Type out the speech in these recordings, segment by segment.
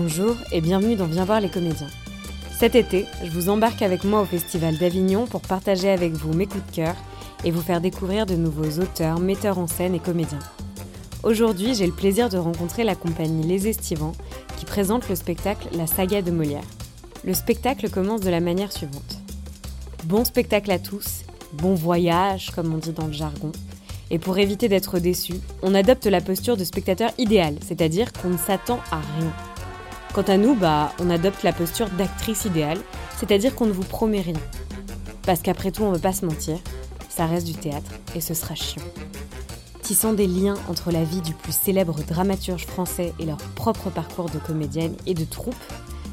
Bonjour et bienvenue dans Viens voir les comédiens. Cet été, je vous embarque avec moi au Festival d'Avignon pour partager avec vous mes coups de cœur et vous faire découvrir de nouveaux auteurs, metteurs en scène et comédiens. Aujourd'hui, j'ai le plaisir de rencontrer la compagnie Les Estivants qui présente le spectacle La saga de Molière. Le spectacle commence de la manière suivante. Bon spectacle à tous, bon voyage comme on dit dans le jargon. Et pour éviter d'être déçu, on adopte la posture de spectateur idéal, c'est-à-dire qu'on ne s'attend à rien. Quant à nous, bah, on adopte la posture d'actrice idéale, c'est-à-dire qu'on ne vous promet rien. Parce qu'après tout, on ne veut pas se mentir, ça reste du théâtre et ce sera chiant. Tissant des liens entre la vie du plus célèbre dramaturge français et leur propre parcours de comédienne et de troupe,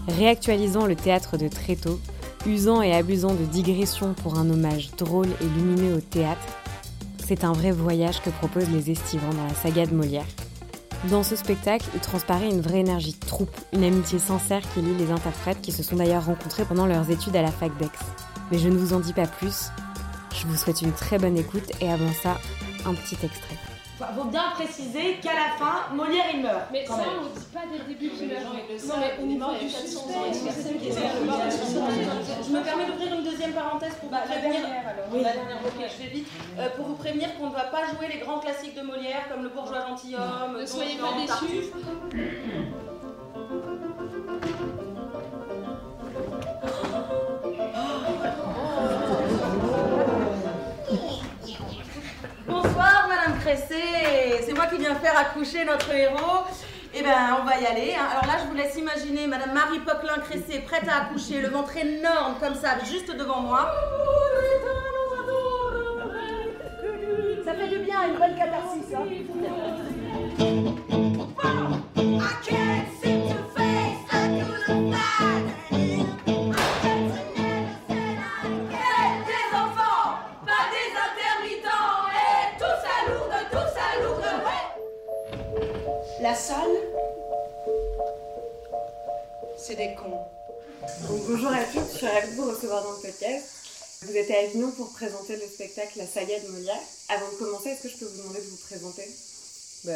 réactualisant le théâtre de Tréteau, usant et abusant de digressions pour un hommage drôle et lumineux au théâtre, c'est un vrai voyage que proposent les estivants dans la saga de Molière. Dans ce spectacle, il transparaît une vraie énergie de troupe, une amitié sincère qui lie les interprètes qui se sont d'ailleurs rencontrés pendant leurs études à la fac d'Aix. Mais je ne vous en dis pas plus. Je vous souhaite une très bonne écoute et avant ça, un petit extrait. Il faut bien préciser qu'à la fin, Molière il meurt. Mais quand ça, même. on ne dit pas dès le début qu'il meurt. Non, mais au niveau du suspense, je me permets d'ouvrir une deuxième parenthèse pour vous prévenir. Oui. La dernière, ok, je vais vite. Euh, pour vous prévenir qu'on ne va pas jouer les grands classiques de Molière comme Le bourgeois gentilhomme, Ne soyez pas déçus. C'est moi qui viens faire accoucher notre héros. Eh ben, on va y aller. hein. Alors là, je vous laisse imaginer Madame Marie Poquelin Cressé prête à accoucher, le ventre énorme comme ça, juste devant moi. Ça fait du bien, une bonne catharsis. hein. C'est des cons. Donc, bonjour à tous, je suis ravie de vous recevoir dans le podcast. Vous êtes à Avignon pour présenter le spectacle La saga de Molière. Avant de commencer, est-ce que je peux vous demander de vous présenter? Bah,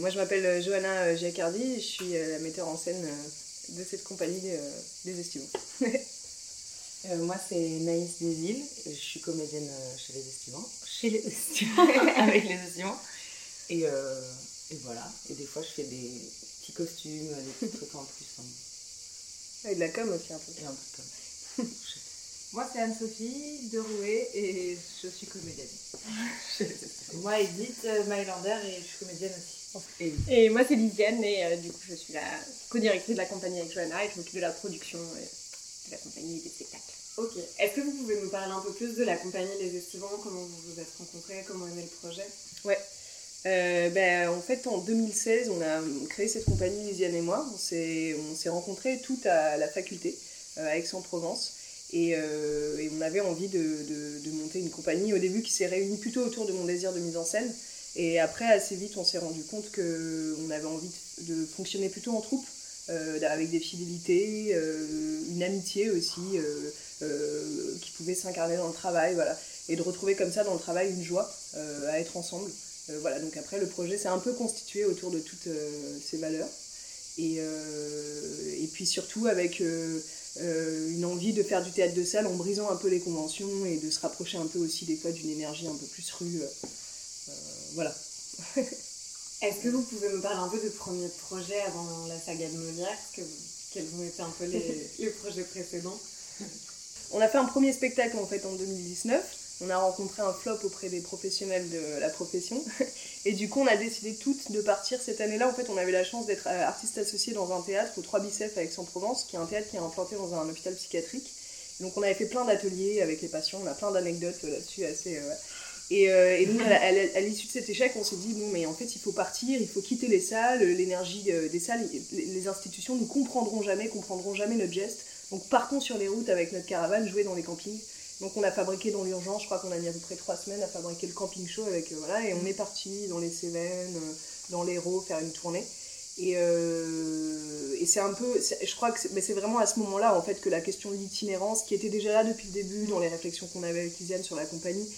moi, je m'appelle euh, Johanna euh, Giacardi, je suis euh, la metteur en scène de cette compagnie des Estivants. Euh, moi, c'est Naïs Desil. Je suis comédienne euh, chez les Estivants. Chez les Estivants, avec les Estivants. Et, euh, et voilà. Et des fois, je fais des petits costumes, des petits trucs en plus. hein. Et de la com aussi un peu. Et un peu comme. Moi, c'est Anne-Sophie de Rouet et je suis comédienne. Moi, Edith euh, Mailander et je suis comédienne aussi. Et Et moi, c'est Lisiane, et euh, du coup, je suis la co-directrice de la compagnie avec Johanna, et je m'occupe de la production euh, de la compagnie et des spectacles. Ok. Est-ce que vous pouvez nous parler un peu plus de la compagnie Les Estivants Comment vous vous êtes rencontrés Comment est né le projet? Euh, ben, en fait, en 2016, on a créé cette compagnie, Lisiane et moi. On s'est, on s'est rencontrés toutes à la faculté, euh, à Aix-en-Provence. Et, euh, et on avait envie de, monter une compagnie au début qui s'est réunie plutôt autour de mon désir de mise en scène. Et après, assez vite, on s'est rendu compte qu'on avait envie de, fonctionner plutôt en troupe, avec des fidélités, une amitié aussi qui pouvait s'incarner dans le travail. Voilà. Et de retrouver comme ça dans le travail une joie à être ensemble. Euh, voilà, donc après le projet s'est un peu constitué autour de toutes euh, ces valeurs. Et, euh, et puis surtout avec une envie de faire du théâtre de salle en brisant un peu les conventions et de se rapprocher un peu aussi des fois d'une énergie un peu plus rue. voilà. Est-ce que vous pouvez me parler un peu de premiers projets avant la saga de Molière? Que Quels ont été un peu les, les projets précédents? On a fait un premier spectacle en fait en 2019. On a rencontré un flop auprès des professionnels de la profession. Et du coup, on a décidé toutes de partir cette année-là. En fait, on avait la chance d'être euh, artiste associé dans un théâtre au 3 Bicef à Aix-en-Provence, qui est un théâtre qui est implanté dans un hôpital psychiatrique. Donc, on avait fait plein d'ateliers avec les patients. On a plein d'anecdotes là-dessus assez. euh. Et, euh, à, l'issue de cet échec, on s'est dit bon, mais en fait, il faut partir, il faut quitter les salles, l'énergie euh, des salles, les, les institutions ne comprendront jamais, comprendront jamais notre geste. Donc, partons sur les routes avec notre caravane, jouer dans les campings. Donc, on a fabriqué dans l'urgence, je crois qu'on a mis à peu près trois semaines à fabriquer le camping show avec euh, voilà, et on est parti dans les Cévennes, euh, dans l'Hérault, faire une tournée. Et, euh, et c'est un peu, je crois que c'est, vraiment à ce moment-là en fait que la question de l'itinérance, qui était déjà là depuis le début dans les réflexions qu'on avait avec Lisiane sur la compagnie,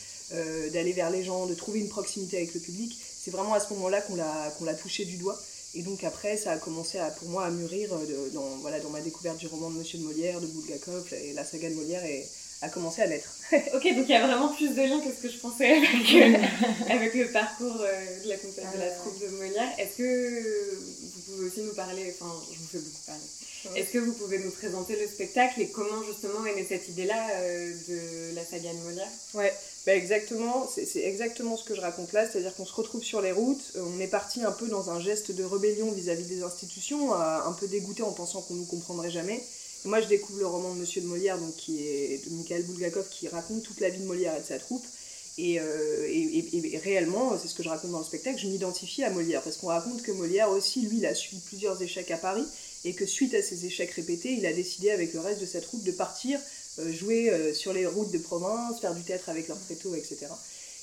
d'aller vers les gens, de trouver une proximité avec le public, c'est vraiment à ce moment-là qu'on l'a, qu'on l'a touché du doigt. Et donc après, ça a commencé à, pour moi à mûrir dans, voilà, dans ma découverte du roman de Monsieur de Molière, de Bulgakov, et la saga de Molière a commencé à naître. ok, donc il y a vraiment plus de liens que ce que je pensais avec, avec le parcours de la compagnie de la troupe de Molière. Est-ce que vous pouvez aussi nous parler, enfin je vous fais beaucoup parler, est-ce que vous pouvez nous présenter le spectacle et comment justement est née cette idée-là euh, de la saga de Molière Ouais, bah exactement, c'est exactement ce que je raconte là, c'est-à-dire qu'on se retrouve sur les routes, euh, on est parti un peu dans un geste de rébellion vis-à-vis des institutions, un peu dégoûté en pensant qu'on nous comprendrait jamais. Moi je découvre le roman de Monsieur de Molière, donc qui est de Mikhail Bulgakov, qui raconte toute la vie de Molière et de sa troupe. Et, euh, et, réellement, c'est ce que je raconte dans le spectacle, je m'identifie à Molière, parce qu'on raconte que Molière aussi, lui, il a suivi plusieurs échecs à Paris, et que suite à ces échecs répétés, il a décidé avec le reste de sa troupe de partir euh, jouer euh, sur les routes de province, faire du théâtre avec leur préto, etc.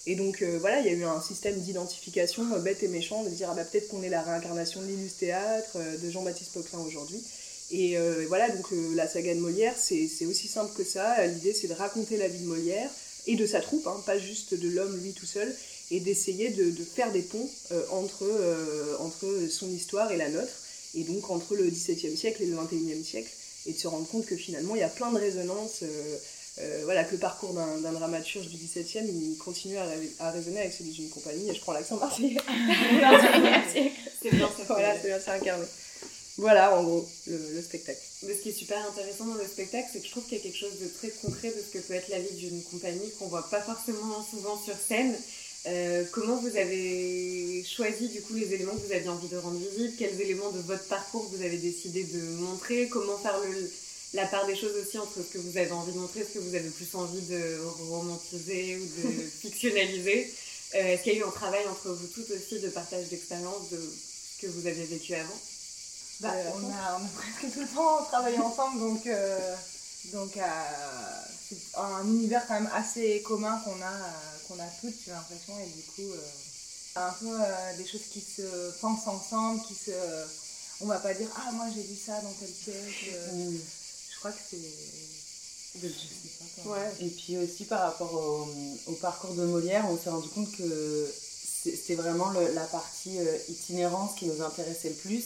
Et donc voilà, il y a eu un système d'identification bête et méchant, de dire ah bah, peut-être qu'on est la réincarnation de l'illustre théâtre, de Jean-Baptiste Poquelin aujourd'hui. Et voilà, donc la saga de Molière, c'est aussi simple que ça. L'idée, c'est de raconter la vie de Molière et de sa troupe, hein, pas juste de l'homme lui tout seul, et d'essayer de, de, faire des ponts entre, entre son histoire et la nôtre et donc entre le XVIIe siècle et le XXIe siècle, et de se rendre compte que finalement il y a plein de résonances, euh, euh, voilà, que le parcours d'un dramaturge du XVIIe, il continue à, à, résonner avec celui d'une compagnie, et je prends l'accent marseillais. c'est bien, ça voilà, c'est bien, c'est incarné. Voilà, en gros, le, spectacle. Mais ce qui est super intéressant dans le spectacle, c'est que je trouve qu'il y a quelque chose de très concret de ce que peut être la vie d'une compagnie qu'on voit pas forcément souvent sur scène. Euh, comment vous avez choisi du coup les éléments que vous aviez envie de rendre visibles? Quels éléments de votre parcours vous avez décidé de montrer? Comment faire la part des choses aussi entre ce que vous avez envie de montrer, ce que vous avez plus envie de romantiser ou de fictionnaliser? Euh, Est-ce qu'il y a eu un travail entre vous toutes aussi de partage d'expérience de ce que vous avez vécu avant? Bah, on, a, presque tout le temps travaillé ensemble, donc donc euh, c'est un univers quand même assez commun qu'on a, euh, qu'on a toutes, j'ai l'impression, et du coup, euh, un peu des choses qui se pensent ensemble, qui se... On va pas dire « Ah, moi j'ai vu ça dans tel siècle Je crois que c'est... Ouais. Et puis aussi par rapport au, parcours de Molière, on s'est rendu compte que c'était vraiment la partie itinérance qui nous intéressait le plus.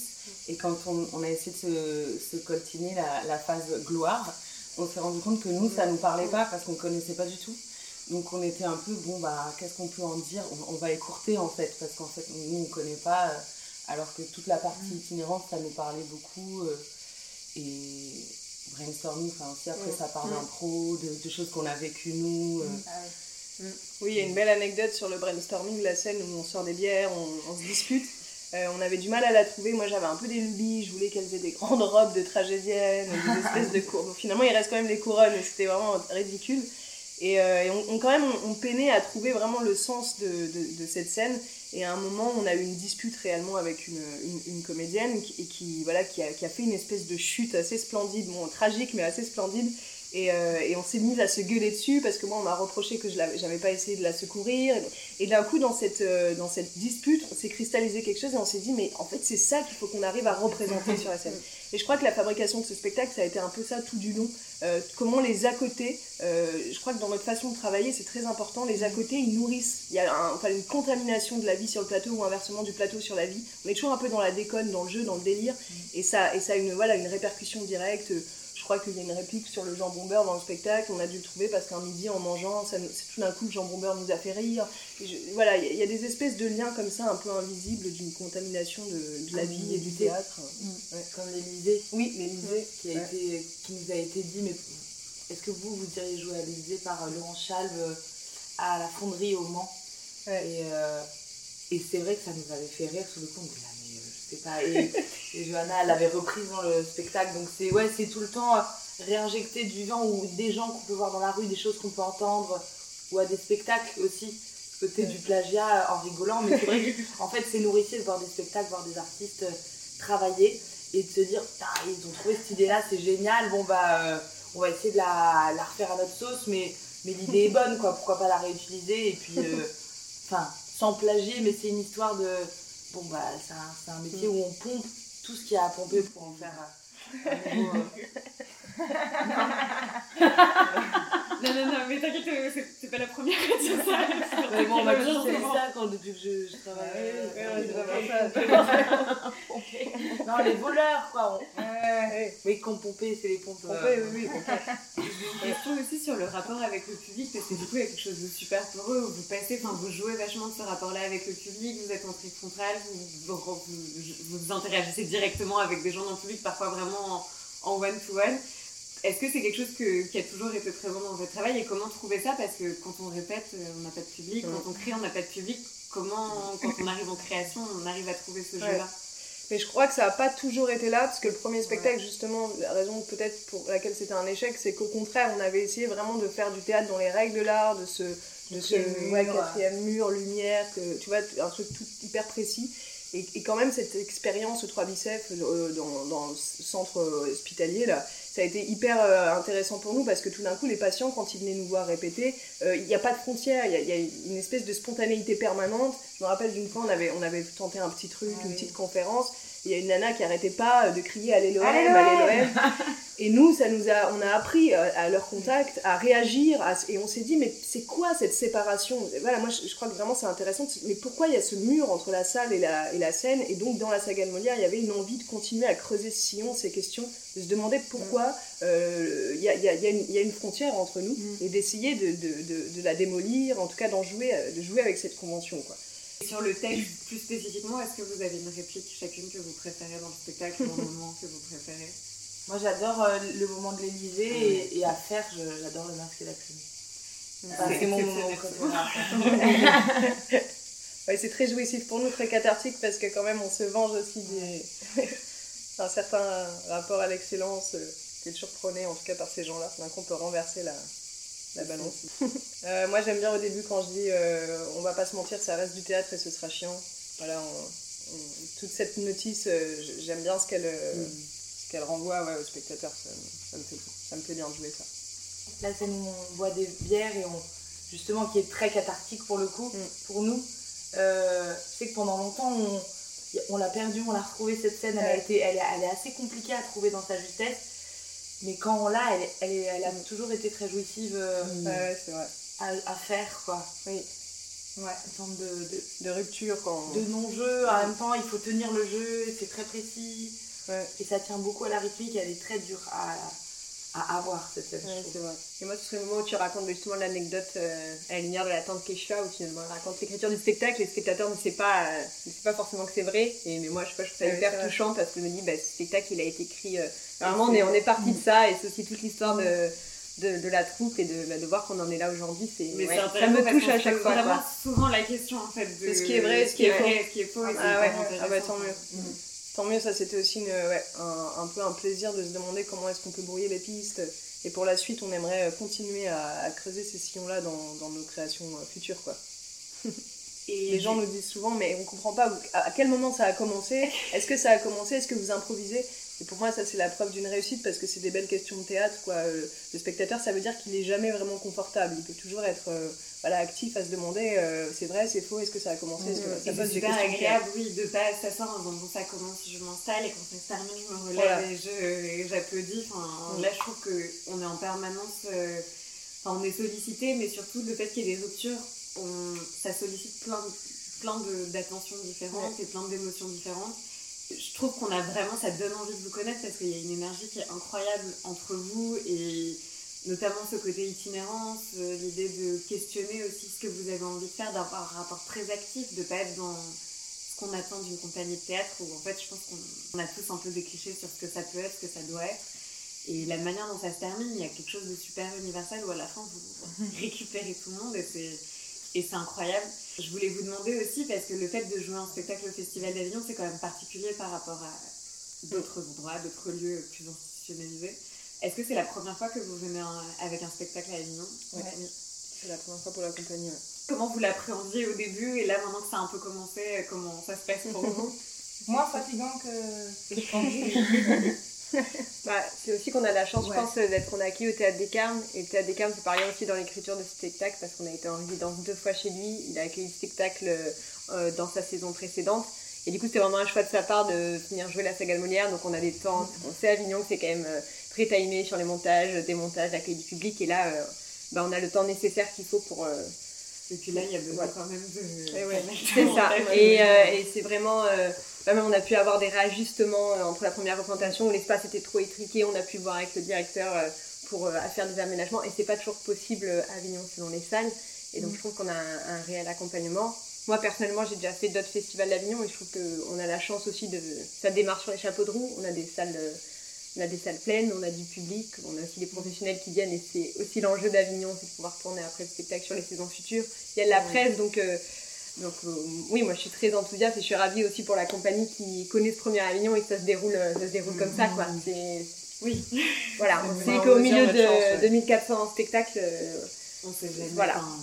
Et quand on, a essayé de se, coltiner la, la, phase gloire, on s'est rendu compte que nous, ça nous parlait pas parce qu'on connaissait pas du tout. Donc on était un peu, bon, bah, qu'est-ce qu'on peut en dire? On, va écourter en fait, parce qu'en fait, nous, on connaît pas, euh, alors que toute la partie mm. itinérante, ça nous parlait beaucoup. Euh, et brainstorming, enfin aussi après, ça parle d'impro, de, de, choses qu'on a vécues nous. Euh. Mm. Ah oui, il y a une belle anecdote sur le brainstorming, la scène où on sort des bières, on se dispute. Euh, on avait du mal à la trouver. Moi, j'avais un peu des lubies. Je voulais qu'elles aient des grandes robes de tragédiennes, des espèces de couronnes. Finalement, il reste quand même les couronnes, c'était vraiment ridicule. Et, euh, on, quand même, on, peinait à trouver vraiment le sens de, cette scène. Et à un moment, on a eu une dispute réellement avec une, comédienne qui, et qui, voilà, qui a, qui, a, fait une espèce de chute assez splendide, bon, tragique, mais assez splendide. Euh, et, on s'est mis à se gueuler dessus parce que moi, on m'a reproché que je n'avais pas essayé de la secourir. Et, d'un coup, dans cette, euh, dans cette dispute, on s'est cristallisé quelque chose et on s'est dit, mais en fait, c'est ça qu'il faut qu'on arrive à représenter sur la scène. Et je crois que la fabrication de ce spectacle, ça a été un peu ça tout du long. Euh, comment les à côté, je crois que dans notre façon de travailler, c'est très important, les à côté, ils nourrissent. Il y a enfin, une contamination de la vie sur le plateau ou inversement du plateau sur la vie. On est toujours un peu dans la déconne, dans le jeu, dans le délire. Et ça, et ça a une, voilà, une répercussion directe crois qu'il y a une réplique sur le jambon beurre dans le spectacle. On a dû le trouver parce qu'un midi, en mangeant, c'est tout d'un coup le jambon beurre nous a fait rire. voilà, il y, a des espèces de liens comme ça, un peu invisibles, d'une contamination de, la vie et du théâtre. Mm. Comme l'Elysée. Oui, l'Elysée, qui, qui nous a été dit, mais est-ce que vous, vous diriez jouer à l'Elysée par euh, Laurent Chalve euh, à la fonderie au Mans? Et, euh, et c'est vrai que ça nous avait fait rire sous le coup. Pas. Et, Johanna, elle l'avait reprise dans le spectacle. Donc c'est ouais, c'est tout le temps euh, réinjecter du vent ou des gens qu'on peut voir dans la rue, des choses qu'on peut entendre, ou à des spectacles aussi. Côté du plagiat en rigolant, mais c'est vrai qu'en fait c'est nourricier de voir des spectacles, voir des artistes euh, travailler et de se dire ils ont trouvé cette idée là, c'est génial, bon bah euh, on va essayer de la, la, refaire à notre sauce, mais, mais l'idée est bonne quoi, pourquoi pas la réutiliser et puis enfin sans plagier, mais c'est une histoire de bon, bah, c'est un, métier où on pompe tout ce qu'il y a à pomper pour en faire un nouveau. Euh. Non, non, non, mais t'inquiète, euh, c'est- c'est pas la première à dire ça. Mais bon, on m'a toujours dit moment. ça quand depuis que je, je travaille. Ouais, ouais, euh, c'est vraiment ça. Non, les voleurs, quoi. on- Ouais. Mais quand pomper, c'est les pompes. Pompé, euh, oui, oui, pompé. Une question aussi sur le rapport avec le public, parce que du coup, il y a quelque chose de super peureux où vous passez, enfin, vous jouez vachement de ce rapport-là avec le public, vous êtes en tri frontal, vous, vous, vous, vous interagissez directement avec des gens dans le public, parfois vraiment en one-to-one. Est-ce que c'est quelque chose que- qui a toujours été présent dans votre travail et comment trouver ça? Parce que quand on répète, euh, on n'a pas de public, quand on crée, on n'a pas de public. Comment, quand on arrive en création, on arrive à trouver ce Ouais. jeu-là? Mais je crois que ça n'a pas toujours été là, parce que le premier spectacle, justement, la raison peut-être pour laquelle c'était un échec, c'est qu'au contraire, on avait essayé vraiment de faire du théâtre dans les règles de l'art, de ce, de ce Quatrième ouais, mur, quatrième mur, lumière, que, tu vois, un truc tout hyper précis. Et, et quand même, cette expérience au 3 biceps euh, dans, dans le centre hospitalier, là, ça a été hyper euh, intéressant pour nous parce que tout d'un coup, les patients, quand ils venaient nous voir répéter, euh, il n'y a pas de frontières, il y a, il y a une espèce de spontanéité permanente. Je me rappelle d'une fois, on avait, on avait tenté un petit truc, Ah une oui. petite conférence. Il y a une nana qui arrêtait pas de crier Allez l'OM, Allez l'OM. Et nous, ça nous a, on a appris euh, à leur contact à réagir. à- et on s'est dit, mais c'est quoi cette séparation? Voilà, moi je, je crois que vraiment c'est intéressant. Mais pourquoi il y a ce mur entre la salle et la, et la scène? Et donc dans la saga de Molière, il y avait une envie de continuer à creuser ce sillon, ces questions, de se demander pourquoi euh, il y, a, il y a- il y a une- il y a une frontière entre nous et d'essayer de, de- de- de la démolir, en tout cas d'en jouer, euh, de jouer avec cette convention. Quoi. Sur le texte, plus spécifiquement, est-ce que vous avez une réplique chacune que vous préférez dans le spectacle ou un moment que vous préférez? Moi, j'adore euh, le moment de l'Elysée et, et à faire, je- j'adore le masque et la. Enfin, C'est mon moment préféré. Ouais, c'est très jouissif pour nous, très cathartique, parce que quand même on se venge aussi des... d'un certain rapport à l'excellence euh, qui est surprôné, en tout cas par ces gens-là. D'un coup, on peut renverser la, la balance. Euh, moi, j'aime bien au début quand je dis euh, on va pas se mentir, ça reste du théâtre et ce sera chiant. Voilà, on- on- toute cette notice, euh, j'aime bien ce qu'elle euh, ce qu'elle renvoie ouais, aux spectateurs. Ça, me- ça me fait, ça me fait bien de jouer ça. La scène où on boit des bières et on, justement qui est très cathartique pour le coup, Mm. pour nous. Euh, je sais que pendant longtemps on, on l'a perdue, on l'a retrouvée cette scène, elle, a été, elle, est, elle est assez compliquée à trouver dans sa justesse. Mais quand on l'a, elle, elle, elle a toujours été très jouissive euh, Ouais, vrai. à, à faire quoi. Oui. Ouais, une forme de, de, De rupture quand. de non-jeu, en même temps il faut tenir le jeu, c'est très précis. Ouais. Et ça tient beaucoup à la rythmique, elle est très dure à, à avoir cette scène. Ouais, c'est vrai. Et moi, ce serait le moment où tu racontes justement l'anecdote euh, à la lumière de la tante Kesha, où finalement elle raconte l'écriture du spectacle, les spectateurs ne savent pas, euh, ne pas forcément que c'est vrai. Et, mais moi, je sais pas, je trouve ça Ouais, hyper touchant parce que je me dis, bah, ce spectacle, il a été écrit. euh, vraiment, on est, on est parti de ça, et c'est aussi toute l'histoire de, de, de la troupe et de, bah, de voir qu'on en est là aujourd'hui. C'est, Mais ouais, ça me touche à chaque fois. vraiment souvent la question en fait de, ce qui est vrai, ce qui est faux. ce qui est faux. Ah ouais, hyper ah bah tant mieux. Tant mieux, ça c'était aussi une, ouais, un, un peu un plaisir de se demander comment est-ce qu'on peut brouiller les pistes. Et pour la suite, on aimerait euh, continuer à, à creuser ces sillons-là dans, dans nos créations euh, futures. Quoi. Et Les gens nous disent souvent, mais on comprend pas à quel moment ça a commencé? Est-ce que ça a commencé? Est-ce que vous improvisez? Et pour moi, ça c'est la preuve d'une réussite parce que c'est des belles questions de théâtre. Quoi. Euh, Le spectateur, ça veut dire qu'il est jamais vraiment confortable. Il peut toujours être euh, voilà, actif à se demander, euh, c'est vrai, c'est faux, est-ce que ça a commencé ça pose c'est des super agréable, oui, de pas s'asseoir en disant bon, ça commence, je m'installe et quand ça se termine, je me relève Voilà. et j'applaudis. Enfin, Mm. Là, je trouve qu'on est en permanence, euh, enfin, on est sollicité, mais surtout le fait qu'il y ait des ruptures, on, ça sollicite plein, plein d'attentions différentes et plein d'émotions différentes. Je trouve qu'on a vraiment, ça donne envie de vous connaître parce qu'il y a une énergie qui est incroyable entre vous et notamment ce côté itinérance, euh, l'idée de questionner aussi ce que vous avez envie de faire, d'avoir un rapport très actif, de pas être dans ce qu'on attend d'une compagnie de théâtre où en fait je pense qu'on on a tous un peu des clichés sur ce que ça peut être, ce que ça doit être. Et la manière dont ça se termine, il y a quelque chose de super universel où à la fin vous récupérez tout le monde et c'est et c'est incroyable. Je voulais vous demander aussi, parce que le fait de jouer un spectacle au Festival d'Avignon, c'est quand même particulier par rapport à d'autres endroits, d'autres lieux plus institutionnalisés. Est-ce que c'est la première fois que vous venez avec un spectacle à Avignon? Ouais. Oui. C'est la première fois pour la compagnie. ouais. Comment vous l'appréhendiez au début? Et là maintenant que ça a un peu commencé, comment ça se passe pour vous? Moins fatigant que, que je pensais. Bah, c'est aussi qu'on a la chance, Ouais. je pense, d'être acquis au Théâtre des Carmes. Et le Théâtre des Carmes, c'est pareil aussi dans l'écriture de ce spectacle, parce qu'on a été en résidence deux fois chez lui. Il a accueilli le spectacle euh, dans sa saison précédente. Et du coup, c'était vraiment un choix de sa part de venir jouer la saga de Molière. Donc, on a des temps. On sait à Avignon que c'est quand même euh, très timé sur les montages, démontages, l'accueil du public. Et là, euh, bah, on a le temps nécessaire qu'il faut pour. Et puis là, il y a besoin quand même de. ouais, c'est ça. Et, et c'est vraiment. Bah, même on a pu avoir des réajustements euh, entre la première représentation où l'espace était trop étriqué. On a pu voir avec le directeur euh, pour euh, faire des aménagements. Et c'est pas toujours possible à Avignon selon les salles. Et donc je trouve qu'on a un, un réel accompagnement. Moi personnellement, j'ai déjà fait d'autres festivals d'Avignon et je trouve qu'on a la chance aussi de. Ça démarre sur les chapeaux de roue. On a des salles. on a des salles pleines, on a du public, on a aussi des professionnels qui viennent et c'est aussi l'enjeu d'Avignon, c'est de pouvoir tourner après le spectacle sur les saisons futures. Il y a de la presse, donc, euh, donc euh, oui, moi je suis très enthousiaste et je suis ravie aussi pour la compagnie qui connaît ce premier Avignon et que ça se déroule, euh, ça se déroule comme ça, quoi. C'est, Oui. voilà, C'est on sait qu'au milieu de de, chance, ouais. de 1400 spectacles, euh, On sait jamais. Voilà. enfin,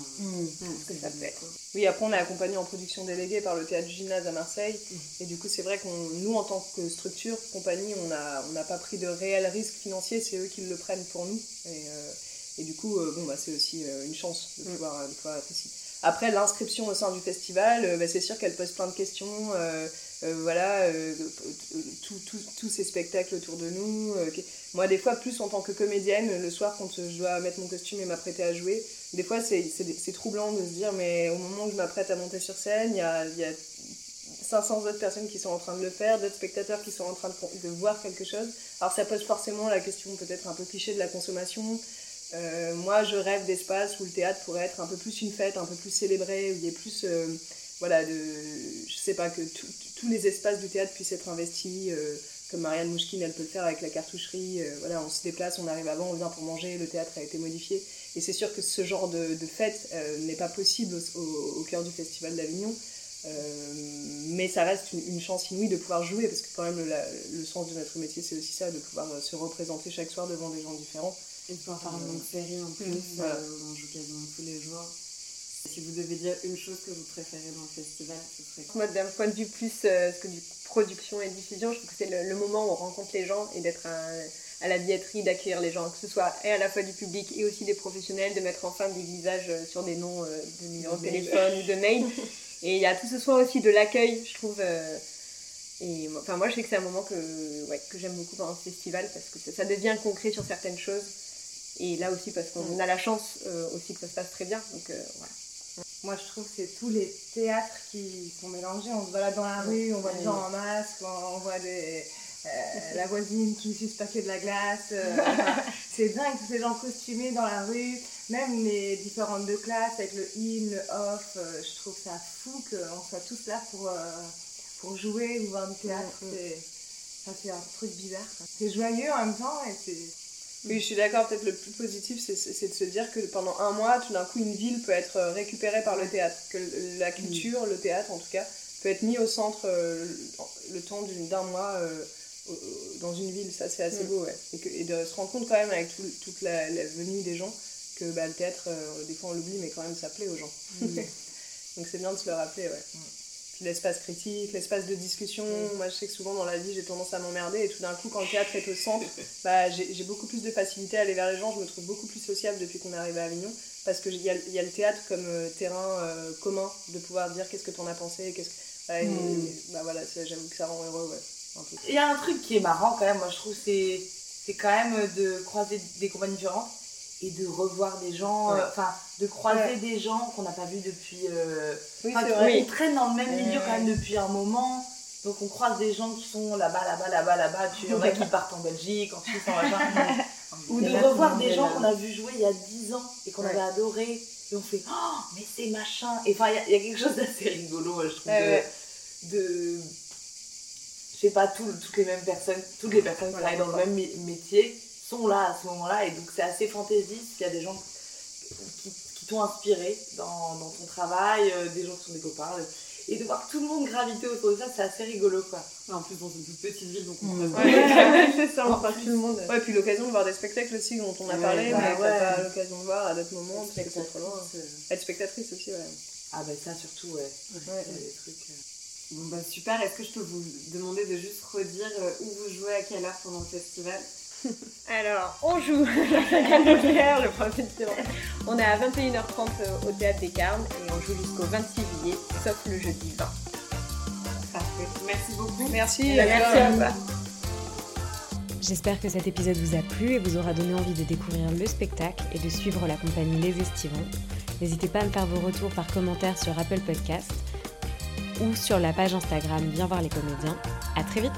ce que ça peut être. Oui, après on est accompagné en production déléguée par le théâtre du gymnase à Marseille. Et du coup, c'est vrai qu'on, nous, en tant que structure, compagnie, on n'a on n'a pas pris de réel risque financier, c'est eux qui le prennent pour nous. Et, euh, et du coup, euh, bon, bah, c'est aussi euh, une chance de pouvoir, de pouvoir être ici. Après, l'inscription au sein du festival, euh, bah, c'est sûr qu'elle pose plein de questions. euh, euh, voilà, tous ces spectacles autour de nous. Moi, des fois, plus en tant que comédienne, le soir, quand je dois mettre mon costume et m'apprêter à jouer, des fois, c'est troublant de se dire, mais au moment où je m'apprête à monter sur scène, il y a, y a 500 autres personnes qui sont en train de le faire, d'autres spectateurs qui sont en train de, de voir quelque chose. Alors, ça pose forcément la question peut-être un peu cliché de la consommation. Euh, moi, je rêve d'espaces où le théâtre pourrait être un peu plus une fête, un peu plus célébré, où il y ait plus, euh, voilà, de, je sais pas, que tous les espaces du théâtre puissent être investis, euh, comme Marianne Mouchkine, elle peut le faire avec la cartoucherie. voilà, on se déplace, on arrive avant, on vient pour manger, le théâtre a été modifié. Et c'est sûr que ce genre de, fête n'est pas possible au, cœur du Festival d'Avignon. Mais ça reste une, chance inouïe de pouvoir jouer, parce que quand même, le, sens de notre métier, c'est aussi ça, de pouvoir se représenter chaque soir devant des gens différents. Et pouvoir faire une longue série en plus. Voilà. euh, on joue quasiment tous les jours. Si vous devez dire une chose que vous préférez dans le festival, ce serait quoi Moi, d'un point de vue plus euh, que du production et diffusion, je trouve que c'est le, le moment où on rencontre les gens et d'être à, à la billetterie, d'accueillir les gens, que ce soit et à la fois du public et aussi des professionnels, de mettre enfin des visages euh, sur des noms euh, de numéros de téléphone ou de mail. Et il y a tout ce soir aussi de l'accueil, je trouve. euh, et moi- enfin, moi, je sais que c'est un moment que, ouais, que j'aime beaucoup pendant ce festival parce que ça, ça devient concret sur certaines choses. Et là aussi, parce qu'on a la chance euh, aussi que ça se passe très bien. Donc, euh, voilà. Moi, je trouve que c'est tous les théâtres qui sont mélangés. On se balade dans la rue, on voit des gens en masque, on on voit des, euh, la voisine qui suce passer de la glace. c'est dingue, tous ces gens costumés dans la rue, même les différentes de classe avec le in, le off. je trouve ça fou qu'on soit tous là pour, pour jouer ou voir du théâtre. C'est- Ça fait un truc bizarre. C'est joyeux en même temps et c'est. Oui, je suis d'accord. Peut-être le plus positif, c'est c'est de se dire que pendant un mois, tout d'un coup, une ville peut être euh, récupérée par le théâtre. Que la culture, le théâtre en tout cas, peut être mis au centre euh, le temps d'un mois euh, dans une ville. Ça, c'est assez Mm. beau, ouais. Et, que- et de se rendre compte quand même avec tout- toute la, la venue des gens que bah, le théâtre, euh, des fois on l'oublie, mais quand même ça plaît aux gens. Donc c'est bien de se le rappeler, ouais. L'espace critique, l'espace de discussion. Moi, je sais que souvent dans la vie, j'ai tendance à m'emmerder. Et tout d'un coup, quand le théâtre est au centre, bah, j'ai beaucoup plus de facilité à aller vers les gens. Je me trouve beaucoup plus sociable depuis qu'on est arrivé à Avignon. Parce qu'il y a, y a le théâtre comme euh, terrain euh, commun de pouvoir dire qu'est-ce que t'en as pensé. Qu'est-ce que... Ouais, et- bah voilà, j'avoue que ça rend heureux, ouais. Il y a un truc qui est marrant quand même, moi je trouve, c'est c'est quand même de croiser des compagnies différentes et de revoir des gens, Ouais. enfin de croiser Ouais. des gens qu'on n'a pas vus depuis. euh, Oui, c'est on- vrai. on traîne dans le même milieu quand même depuis un moment. Donc on croise des gens qui sont là-bas, là-bas, là-bas, là-bas. Puis il y en a qui partent en Belgique, en Suisse, en machin. Ou de revoir des gens qu'on a vu jouer il y a 10 ans et qu'on Ouais. avait adoré. Et on fait Oh, mais c'est machin. Et enfin, il y a- il y, a quelque chose d'assez rigolo, je trouve, Ouais, de, ouais. de. Je sais pas, tout- toutes les mêmes personnes, toutes les personnes qui travaillent dans le même mé- métier sont là à ce moment-là. Et donc, c'est assez fantaisiste. Il y a des gens qui, qui t'ont inspiré dans, dans ton travail, euh, des gens qui sont des copains. Et de voir tout le monde graviter autour de ça, c'est assez rigolo, quoi. En plus, dans une toute petite ville, donc on Ouais, reste c'est ça, on tout le monde. Ouais, puis l'occasion de voir des spectacles aussi dont on a Ouais, parlé, bah mais ouais. t'as pas l'occasion de voir à d'autres moments, parce que c'est trop loin. Spectatrice, Être spectatrice aussi, ouais. euh, Ah, ben ça, surtout, ouais. Ouais. Des trucs. euh, Bon bah super, est-ce que je peux vous demander de juste redire euh, où vous jouez, à quelle heure pendant le festival? Alors, on joue la Sagrade Nucléaire le premier. On est à 21h30 au Théâtre des Carmes et on joue jusqu'au 26 juillet, sauf le jeudi 20. Parfait, merci beaucoup. Merci. Merci à vous. J'espère que cet épisode vous a plu et vous aura donné envie de découvrir le spectacle et de suivre la compagnie Les Estivants. N'hésitez pas à me faire vos retours par commentaire sur Apple Podcast ou sur la page Instagram Viens voir les comédiens. À très vite